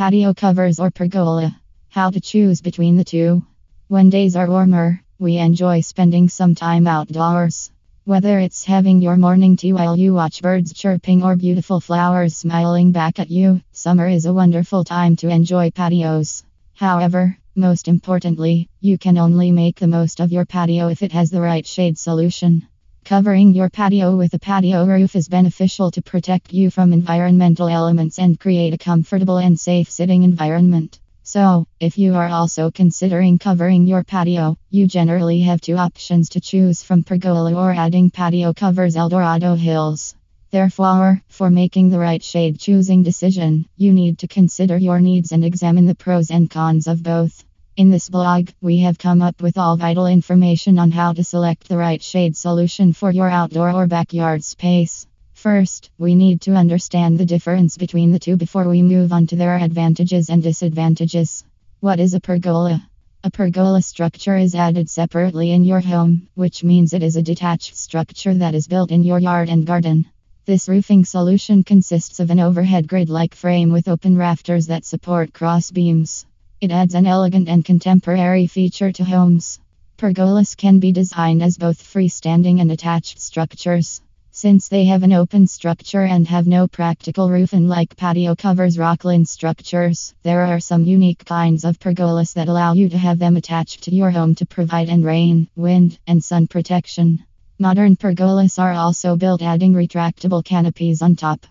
Patio covers or pergola. How to choose between the two. When days are warmer, we enjoy spending some time outdoors. Whether it's having your morning tea while you watch birds chirping or beautiful flowers smiling back at you, summer is a wonderful time to enjoy patios. However, most importantly, you can only make the most of your patio if it has the right shade solution. Covering your patio with a patio roof is beneficial to protect you from environmental elements and create a comfortable and safe sitting environment. So, if you are also considering covering your patio, you generally have two options to choose from pergola or adding patio covers El Dorado Hills. Therefore, for making the right shade choosing decision, you need to consider your needs and examine the pros and cons of both. In this blog, we have come up with all vital information on how to select the right shade solution for your outdoor or backyard space. First, we need to understand the difference between the two before we move on to their advantages and disadvantages. What is a pergola? A pergola structure is added separately in your home, which means it is a detached structure that is built in your yard and garden. This roofing solution consists of an overhead grid like frame with open rafters that support cross beams. It adds an elegant and contemporary feature to homes. Pergolas can be designed as both freestanding and attached structures. Since they have an open structure and have no practical roof and like patio covers Rocklin structures, there are some unique kinds of pergolas that allow you to have them attached to your home to provide an rain, wind, and sun protection. Modern pergolas are also built adding retractable canopies on top.